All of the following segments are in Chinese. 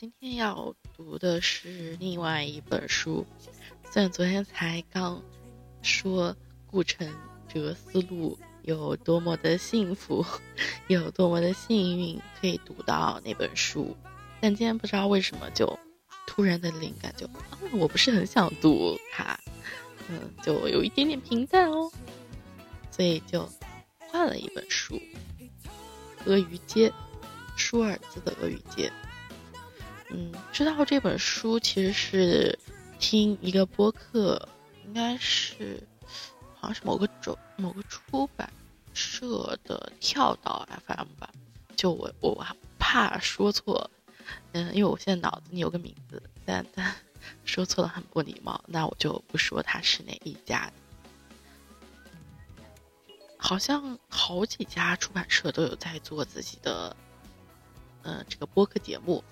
今天要读的是另外一本书，虽然昨天才刚说顾城哲思路有多么的幸福，有多么的幸运可以读到那本书，但今天不知道为什么就突然的灵感就啊，我不是很想读它，嗯，就有一点点平淡哦，所以就换了一本书，《鳄鱼街》，舒尔兹的《鳄鱼街》。嗯，知道这本书其实是听一个播客，应该是好像是某个周某个出版社的跳岛 FM 吧。就我我怕说错，嗯，因为我现在脑子里有个名字，但但说错了很不礼貌，那我就不说它是哪一家。好像好几家出版社都有在做自己的，嗯，这个播客节目。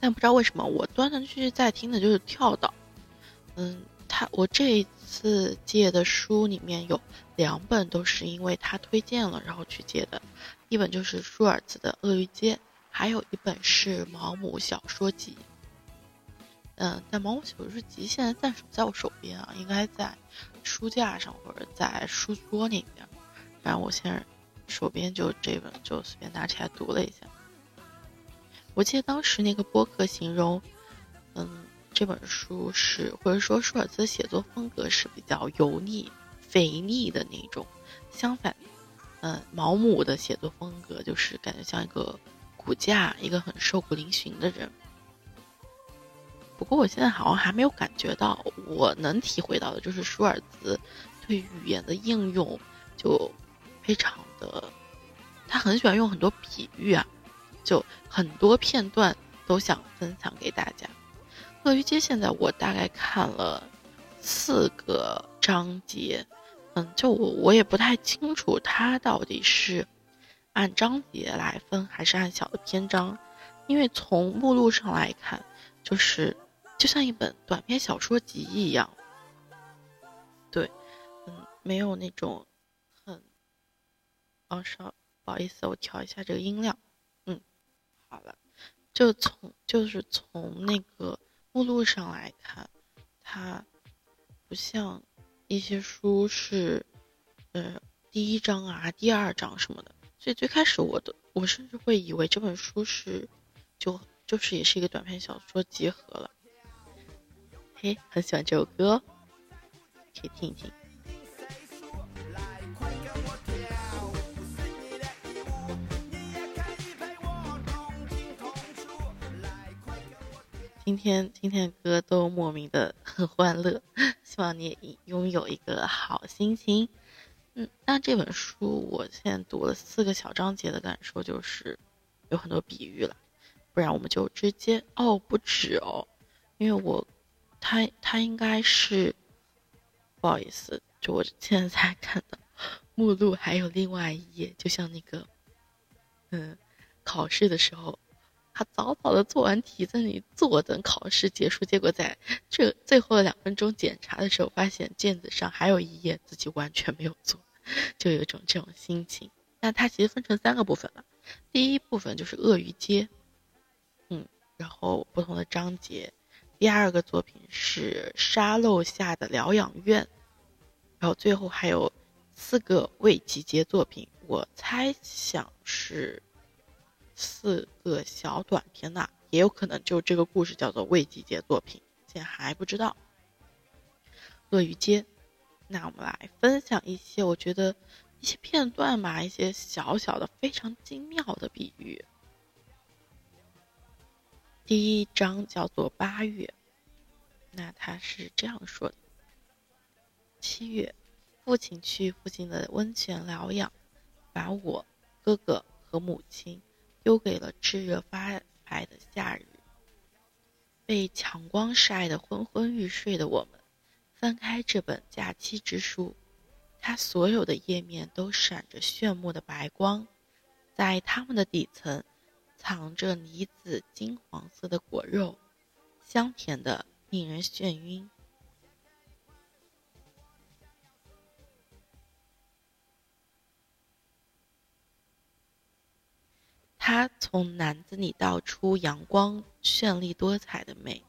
但不知道为什么，我断断续续在听的就是跳岛。嗯，他我这一次借的书里面有两本都是因为他推荐了然后去借的，一本就是舒尔茨的《鳄鱼街》，还有一本是毛姆小说集。嗯，但毛姆小说集现在暂时不在我手边啊，应该在书架上或者在书桌里面。然后我现在手边就这本，就随便拿起来读了一下。我记得当时那个播客形容，嗯，这本书是或者说舒尔兹写作风格是比较油腻、肥腻的那种，相反，嗯，毛姆的写作风格就是感觉像一个骨架，一个很瘦骨嶙峋的人。不过我现在好像还没有感觉到，我能体会到的就是舒尔兹对语言的应用就非常的，他很喜欢用很多比喻啊。就很多片段都想分享给大家。鳄鱼街现在我大概看了四个章节，嗯，就我我也不太清楚它到底是按章节来分还是按小的篇章，因为从目录上来看，就是就像一本短篇小说集一样。对，嗯，没有那种很，哦，稍不好意思，我调一下这个音量。好了，就从就是从那个目录上来看，它不像一些书是，呃，第一章啊、第二章什么的。所以最开始我的我甚至会以为这本书是，就就是也是一个短篇小说集合了。嘿，很喜欢这首歌，可以听一听。今天今天的歌都莫名的很欢乐，希望你也拥有一个好心情。嗯，那这本书我现在读了四个小章节的感受就是有很多比喻了，不然我们就直接哦不止哦，因为我他他应该是不好意思，就我现在才看到目录还有另外一页，就像那个嗯考试的时候。他早早的做完题，在那里坐等考试结束。结果在这最后的两分钟检查的时候，发现卷子上还有一页自己完全没有做。就有一种这种心情。那它其实分成三个部分了，第一部分就是鳄鱼街，嗯，然后不同的章节。第二个作品是沙漏下的疗养院，然后最后还有四个未集结作品，我猜想是四个小短片呐，也有可能就这个故事叫做未集结作品，现在还不知道。鳄鱼街，那我们来分享一些我觉得一些片段吧，一些小小的非常精妙的比喻。第一章叫做八月，那他是这样说的：七月，父亲去附近的温泉疗养，把我、哥哥和母亲丢给了炙热发白的夏日。被强光晒得昏昏欲睡的我们，翻开这本假期之书，它所有的页面都闪着炫目的白光，在它们的底层。藏着泥紫金黄色的果肉，香甜的令人眩晕。它从篮子里倒出阳光绚丽多彩的美，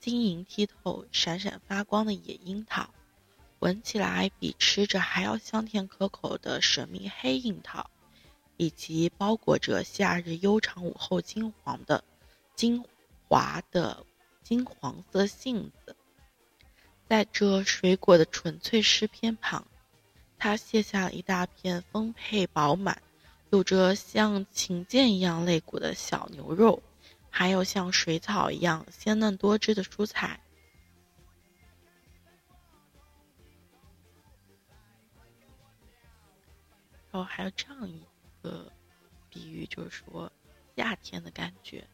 晶莹剔透、闪闪发光的野樱桃，闻起来比吃着还要香甜可口的神秘黑樱桃。以及包裹着夏日悠长午后金黄的、金华的金黄色杏子，在这水果的纯粹诗篇旁，他卸下了一大片丰沛饱满、有着像琴键一样肋骨的小牛肉，还有像水草一样鲜嫩多汁的蔬菜。然后还有这样一。个比喻就是说，夏天的感觉。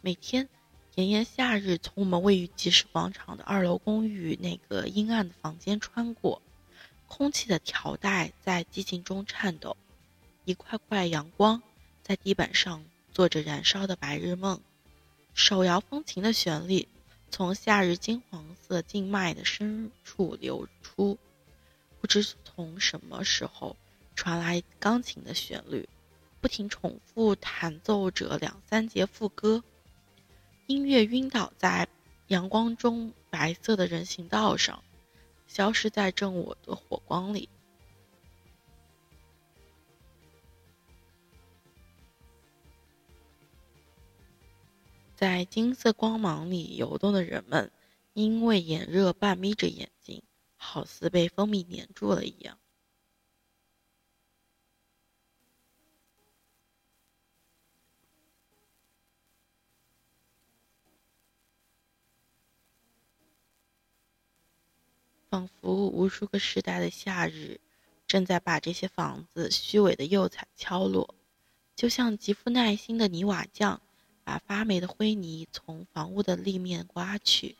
每天炎炎夏日从我们位于集市广场的二楼公寓那个阴暗的房间穿过，空气的条带在寂静中颤抖，一块块阳光在地板上做着燃烧的白日梦，手摇风琴的旋律从夏日金黄色静脉的深处流出，不知从什么时候。传来钢琴的旋律，不停重复弹奏着两三节副歌。音乐晕倒在阳光中白色的人行道上，消失在正午的火光里。在金色光芒里游动的人们，因为炎热半眯着眼睛，好似被蜂蜜粘住了一样。仿佛无数个时代的夏日，正在把这些房子虚伪的釉彩敲落，就像极富耐心的泥瓦匠，把发霉的灰泥从房屋的立面刮去，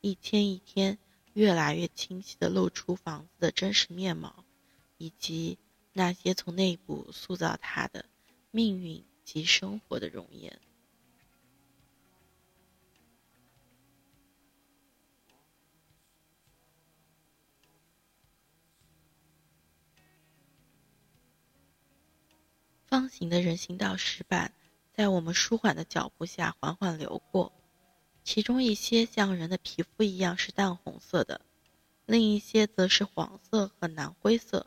一天一天，越来越清晰地露出房子的真实面貌，以及那些从内部塑造它的命运及生活的容颜。方形的人行道石板，在我们舒缓的脚步下缓缓流过，其中一些像人的皮肤一样是淡红色的，另一些则是黄色和蓝灰色。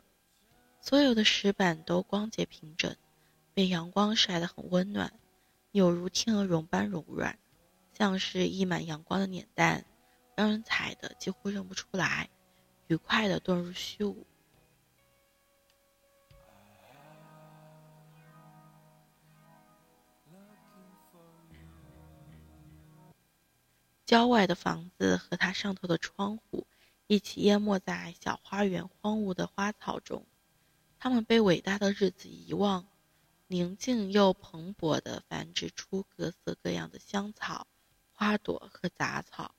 所有的石板都光洁平整，被阳光晒得很温暖，有如天鹅绒般柔软，像是溢满阳光的脸蛋，让人踩得几乎认不出来，愉快地遁入虚无。郊外的房子和它上头的窗户，一起淹没在小花园荒芜的花草中。它们被伟大的日子遗忘，宁静又蓬勃地繁殖出各色各样的香草、花朵和杂草。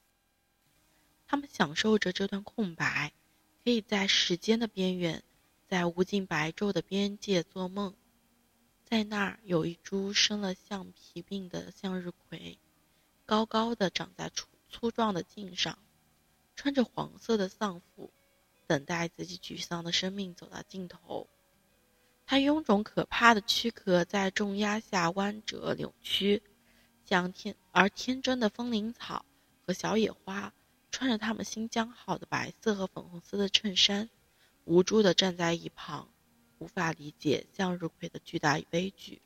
它们享受着这段空白，可以在时间的边缘，在无尽白昼的边界做梦。在那儿有一株生了橡皮病的向日葵。高高的长在粗粗壮的茎上，穿着黄色的丧服，等待自己沮丧的生命走到尽头。它臃肿可怕的躯壳在重压下弯折扭曲，像天而天真的风铃草和小野花，穿着他们新疆好的白色和粉红色的衬衫，无助地站在一旁，无法理解向日葵的巨大与悲剧。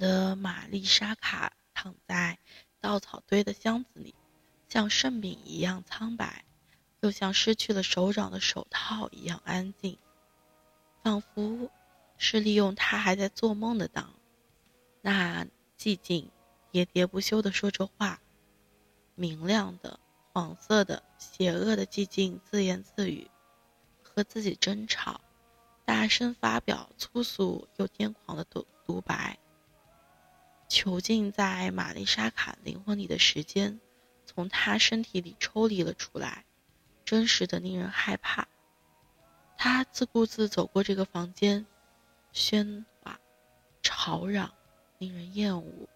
的玛丽莎卡躺在稻草堆的箱子里，像圣饼一样苍白，又像失去了手掌的手套一样安静，仿佛是利用他还在做梦的当。那寂静喋喋不休地说着话，明亮的、黄色的、邪恶的寂静自言自语，和自己争吵，大声发表粗俗又癫狂的独独白。囚禁在玛丽莎卡灵魂里的时间，从她身体里抽离了出来，真实的令人害怕。他自顾自走过这个房间，喧哗、吵嚷，令人厌恶。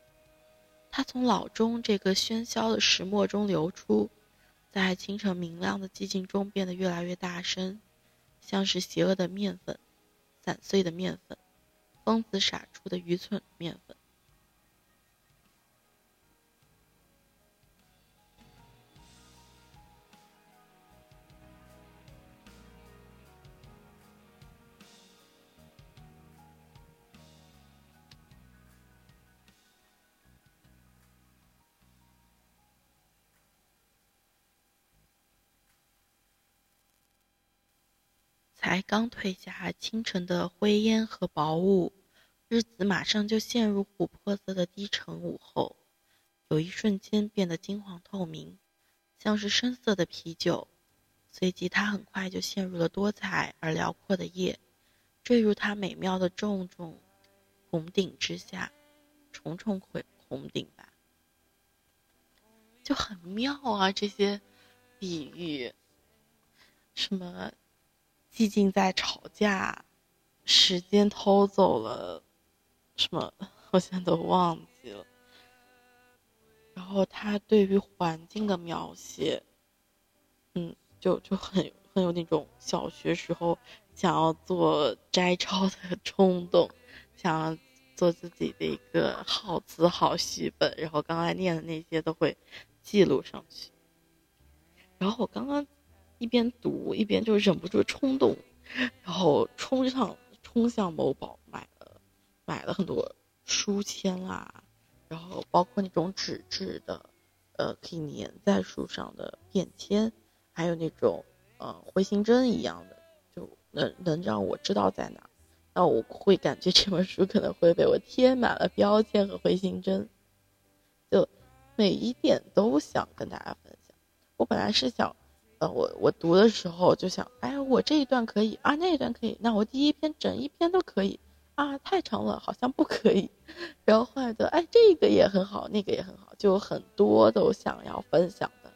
他从脑中这个喧嚣的石磨中流出，在清晨明亮的寂静中变得越来越大声，像是邪恶的面粉，散碎的面粉，疯子撒出的愚蠢面粉。才刚褪下清晨的灰烟和薄雾，日子马上就陷入琥珀色的低沉午后，有一瞬间变得金黄透明，像是深色的啤酒。随即，它很快就陷入了多彩而辽阔的夜，坠入它美妙的重重红顶之下，重重回红顶吧，就很妙啊！这些比喻，什么？寂静在吵架，时间偷走了什么？我现在都忘记了。然后他对于环境的描写，嗯，就就很很有那种小学时候想要做摘抄的冲动，想要做自己的一个好词好戏本，然后刚才念的那些都会记录上去。然后我刚刚。一边读一边就忍不住冲动，然后冲上冲向某宝买了买了很多书签啦，然后包括那种纸质的，呃，可以粘在书上的便签，还有那种呃回形针一样的，就能能让我知道在哪。那我会感觉这本书可能会被我贴满了标签和回形针，就每一点都想跟大家分享。我本来是想。我我读的时候就想，哎，我这一段可以啊，那一段可以，那我第一篇整一篇都可以啊，太长了，好像不可以。然后后来的，哎，这个也很好，那个也很好，就很多都想要分享的。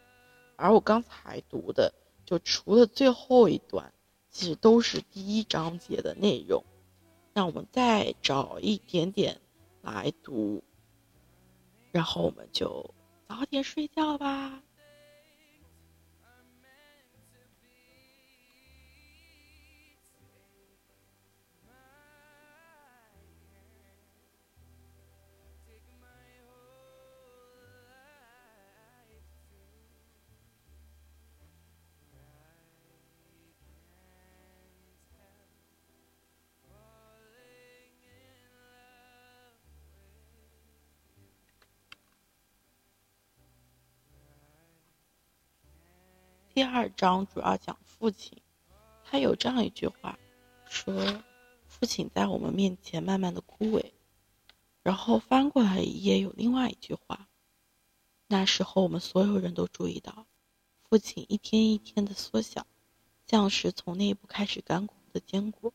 而我刚才读的，就除了最后一段，其实都是第一章节的内容。那我们再找一点点来读，然后我们就早点睡觉吧。第二章主要讲父亲，他有这样一句话，说：“父亲在我们面前慢慢的枯萎。”然后翻过来一页有另外一句话，那时候我们所有人都注意到，父亲一天一天的缩小，像是从内部开始干枯的坚果。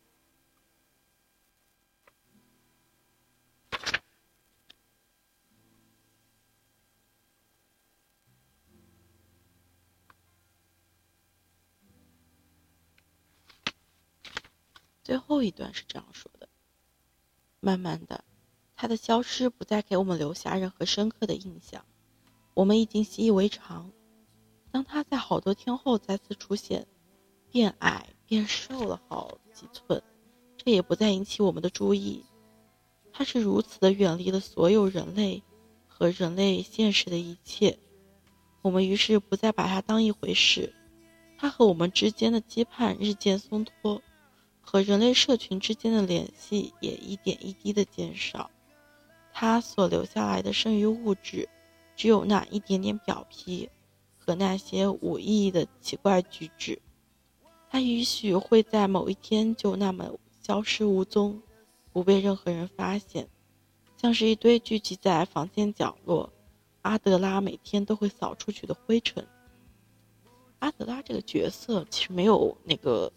最后一段是这样说的：慢慢的，它的消失不再给我们留下任何深刻的印象，我们已经习以为常。当它在好多天后再次出现，变矮变瘦了好几寸，这也不再引起我们的注意。它是如此的远离了所有人类和人类现实的一切，我们于是不再把它当一回事。它和我们之间的羁绊日渐松脱。和人类社群之间的联系也一点一滴的减少，它所留下来的剩余物质，只有那一点点表皮和那些无意义的奇怪举止。它也许会在某一天就那么消失无踪，不被任何人发现，像是一堆聚集在房间角落，阿德拉每天都会扫出去的灰尘。阿德拉这个角色其实没有那个。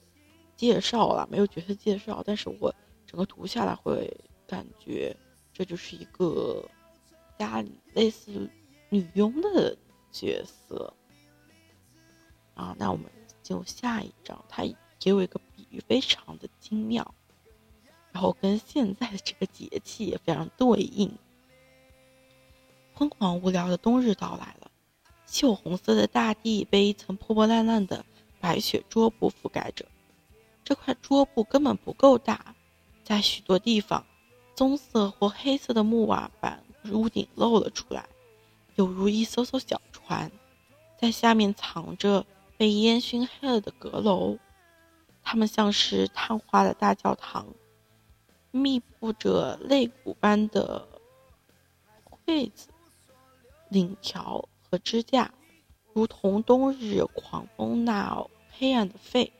介绍了没有角色介绍，但是我整个读下来会感觉这就是一个家里类似女佣的角色啊。那我们进入下一章，它给我一个比喻非常的精妙，然后跟现在的这个节气也非常对应。昏黄无聊的冬日到来了，锈红色的大地被一层破破烂烂的白雪桌布覆盖着。这块桌布根本不够大，在许多地方，棕色或黑色的木瓦板屋顶露了出来，有如一艘艘小船，在下面藏着被烟熏黑了的阁楼，它们像是碳化的大教堂，密布着肋骨般的柜子、领条和支架，如同冬日狂风那黑暗的肺。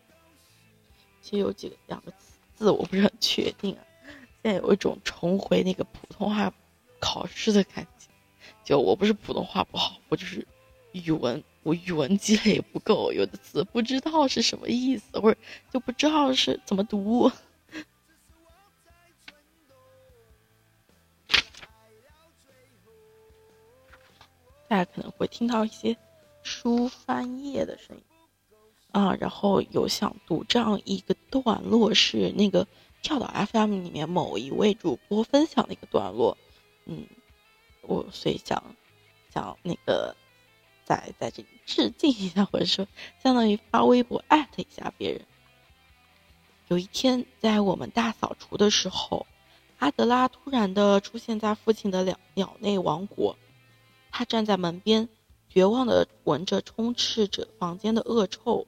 其实有几个两个字，我不是很确定啊。现在有一种重回那个普通话考试的感觉。就我不是普通话不好，我就是语文，我语文积累不够，有的词不知道是什么意思，或者就不知道是怎么读。大家可能会听到一些书翻页的声音。啊，然后有想读这样一个段落，是那个跳岛 FM 里面某一位主播分享的一个段落，嗯，我所以想想那个在在这里致敬一下，或者说相当于发微博艾特一下别人。有一天，在我们大扫除的时候，阿德拉突然的出现在父亲的鸟鸟内王国，他站在门边，绝望的闻着充斥着房间的恶臭。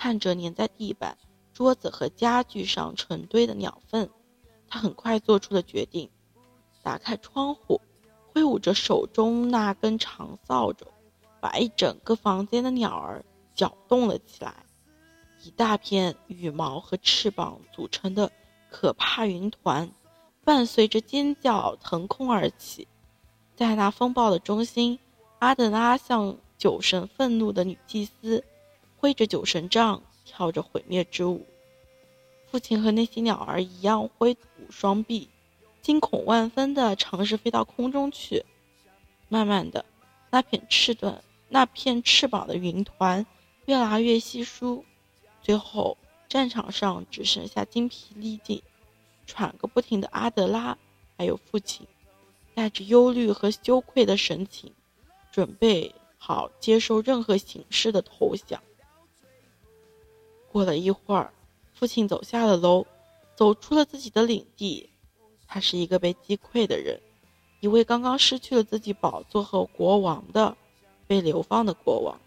看着粘在地板、桌子和家具上成堆的鸟粪，他很快做出了决定：打开窗户，挥舞着手中那根长扫帚，把一整个房间的鸟儿搅动了起来。一大片羽毛和翅膀组成的可怕云团，伴随着尖叫腾空而起。在那风暴的中心，阿德拉像酒神愤怒的女祭司。挥着酒神杖，跳着毁灭之舞。父亲和那些鸟儿一样，挥舞双臂，惊恐万分地尝试飞到空中去。慢慢的，那片翅段、那片翅膀的云团越来越稀疏，最后战场上只剩下精疲力尽、喘个不停的阿德拉，还有父亲，带着忧虑和羞愧的神情，准备好接受任何形式的投降。过了一会儿，父亲走下了楼，走出了自己的领地。他是一个被击溃的人，一位刚刚失去了自己宝座和国王的被流放的国王。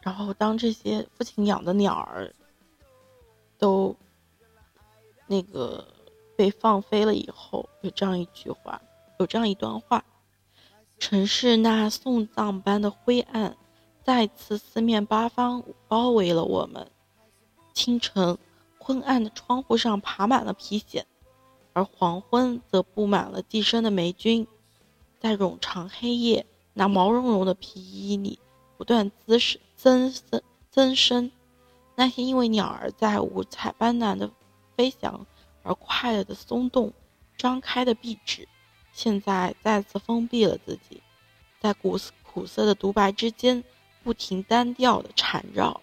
然后，当这些父亲养的鸟儿都。那个被放飞了以后，有这样一句话，有这样一段话：城市那送葬般的灰暗，再次四面八方包围了我们。清晨，昏暗的窗户上爬满了皮癣，而黄昏则布满了寄生的霉菌，在冗长黑夜，那毛茸茸的皮衣里不断滋生、增生、增生。那些因为鸟儿在五彩斑斓的。飞翔而快乐的松动，张开的壁纸，现在再次封闭了自己，在苦苦涩的独白之间，不停单调的缠绕。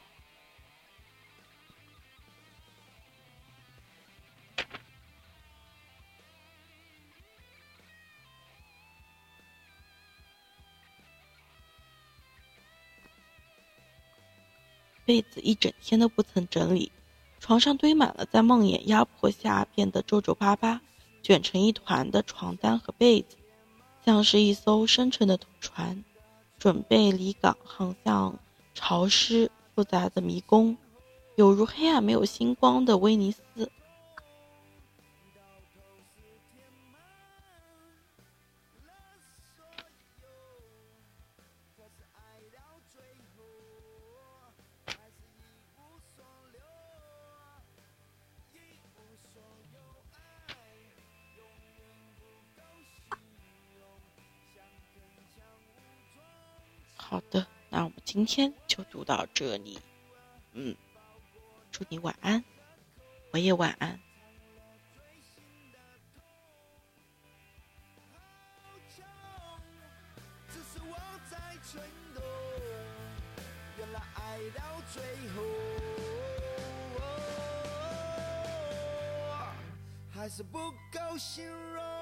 被子一整天都不曾整理，床上堆满了在梦魇压迫下变得皱皱巴巴、卷成一团的床单和被子，像是一艘深沉的船，准备离港航向潮湿复杂的迷宫，有如黑暗没有星光的威尼斯。今天就读到这里。嗯，祝你晚安，我也晚安。还是不够形容。